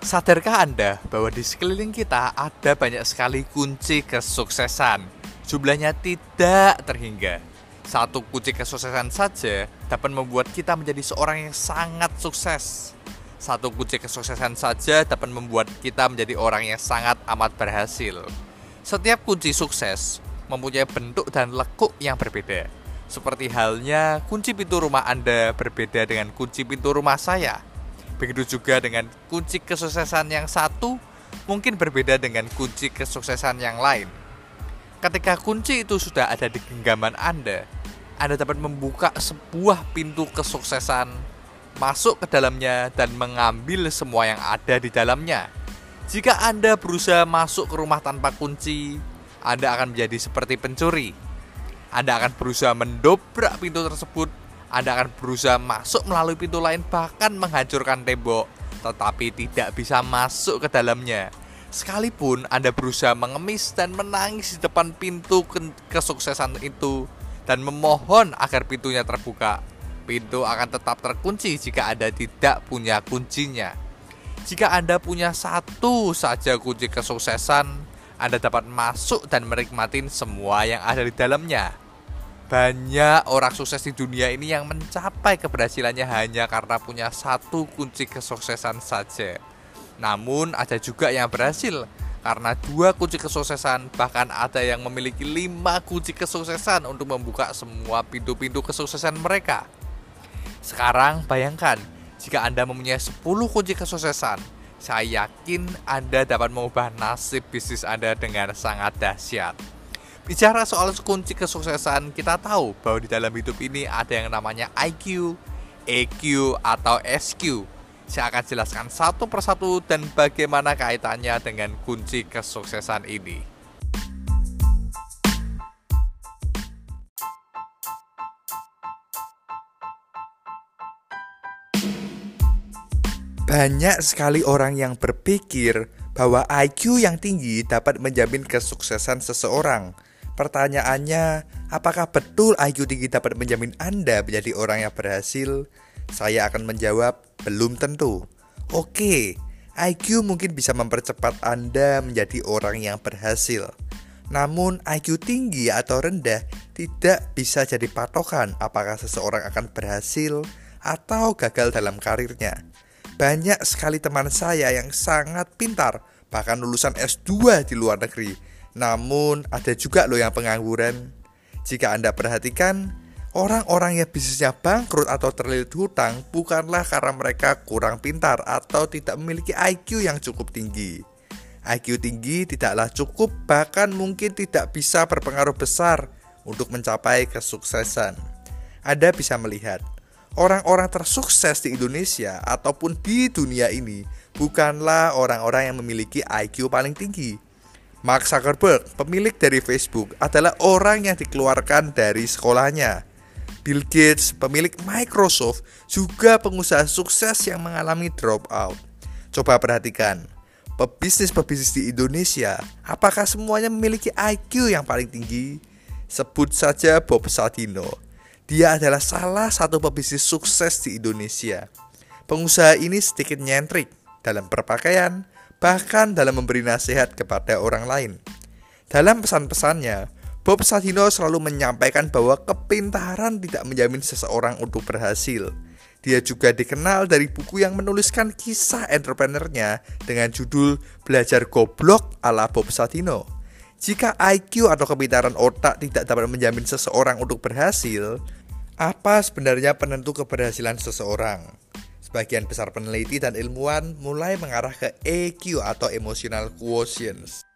Sadarkah Anda bahwa di sekeliling kita ada banyak sekali kunci kesuksesan? Jumlahnya tidak terhingga. Satu kunci kesuksesan saja dapat membuat kita menjadi seorang yang sangat sukses. Satu kunci kesuksesan saja dapat membuat kita menjadi orang yang sangat amat berhasil. Setiap kunci sukses mempunyai bentuk dan lekuk yang berbeda. Seperti halnya kunci pintu rumah Anda berbeda dengan kunci pintu rumah saya Begitu juga dengan kunci kesuksesan yang satu mungkin berbeda dengan kunci kesuksesan yang lain. Ketika kunci itu sudah ada di genggaman Anda, Anda dapat membuka sebuah pintu kesuksesan, masuk ke dalamnya dan mengambil semua yang ada di dalamnya. Jika Anda berusaha masuk ke rumah tanpa kunci, Anda akan menjadi seperti pencuri. Anda akan berusaha mendobrak pintu tersebut anda akan berusaha masuk melalui pintu lain bahkan menghancurkan tembok, tetapi tidak bisa masuk ke dalamnya. Sekalipun Anda berusaha mengemis dan menangis di depan pintu kesuksesan itu dan memohon agar pintunya terbuka, pintu akan tetap terkunci jika Anda tidak punya kuncinya. Jika Anda punya satu saja kunci kesuksesan, Anda dapat masuk dan menikmati semua yang ada di dalamnya. Banyak orang sukses di dunia ini yang mencapai keberhasilannya hanya karena punya satu kunci kesuksesan saja. Namun ada juga yang berhasil karena dua kunci kesuksesan bahkan ada yang memiliki lima kunci kesuksesan untuk membuka semua pintu-pintu kesuksesan mereka. Sekarang bayangkan jika Anda mempunyai 10 kunci kesuksesan, saya yakin Anda dapat mengubah nasib bisnis Anda dengan sangat dahsyat. Bicara soal kunci kesuksesan, kita tahu bahwa di dalam hidup ini ada yang namanya IQ, EQ, atau SQ. Saya akan jelaskan satu persatu dan bagaimana kaitannya dengan kunci kesuksesan ini. Banyak sekali orang yang berpikir bahwa IQ yang tinggi dapat menjamin kesuksesan seseorang. Pertanyaannya, apakah betul IQ tinggi dapat menjamin Anda menjadi orang yang berhasil? Saya akan menjawab, belum tentu. Oke, IQ mungkin bisa mempercepat Anda menjadi orang yang berhasil. Namun, IQ tinggi atau rendah tidak bisa jadi patokan apakah seseorang akan berhasil atau gagal dalam karirnya. Banyak sekali teman saya yang sangat pintar, bahkan lulusan S2 di luar negeri, namun ada juga loh yang pengangguran. Jika Anda perhatikan, orang-orang yang bisnisnya bangkrut atau terlilit hutang bukanlah karena mereka kurang pintar atau tidak memiliki IQ yang cukup tinggi. IQ tinggi tidaklah cukup, bahkan mungkin tidak bisa berpengaruh besar untuk mencapai kesuksesan. Anda bisa melihat, orang-orang tersukses di Indonesia ataupun di dunia ini bukanlah orang-orang yang memiliki IQ paling tinggi, Mark Zuckerberg, pemilik dari Facebook, adalah orang yang dikeluarkan dari sekolahnya. Bill Gates, pemilik Microsoft, juga pengusaha sukses yang mengalami dropout. Coba perhatikan, pebisnis-pebisnis di Indonesia, apakah semuanya memiliki IQ yang paling tinggi? Sebut saja Bob Sadino. Dia adalah salah satu pebisnis sukses di Indonesia. Pengusaha ini sedikit nyentrik dalam berpakaian, bahkan dalam memberi nasihat kepada orang lain. Dalam pesan-pesannya, Bob Sadino selalu menyampaikan bahwa kepintaran tidak menjamin seseorang untuk berhasil. Dia juga dikenal dari buku yang menuliskan kisah entrepreneurnya dengan judul Belajar Goblok ala Bob Sadino. Jika IQ atau kepintaran otak tidak dapat menjamin seseorang untuk berhasil, apa sebenarnya penentu keberhasilan seseorang? Sebagian besar peneliti dan ilmuwan mulai mengarah ke EQ atau emotional quotients.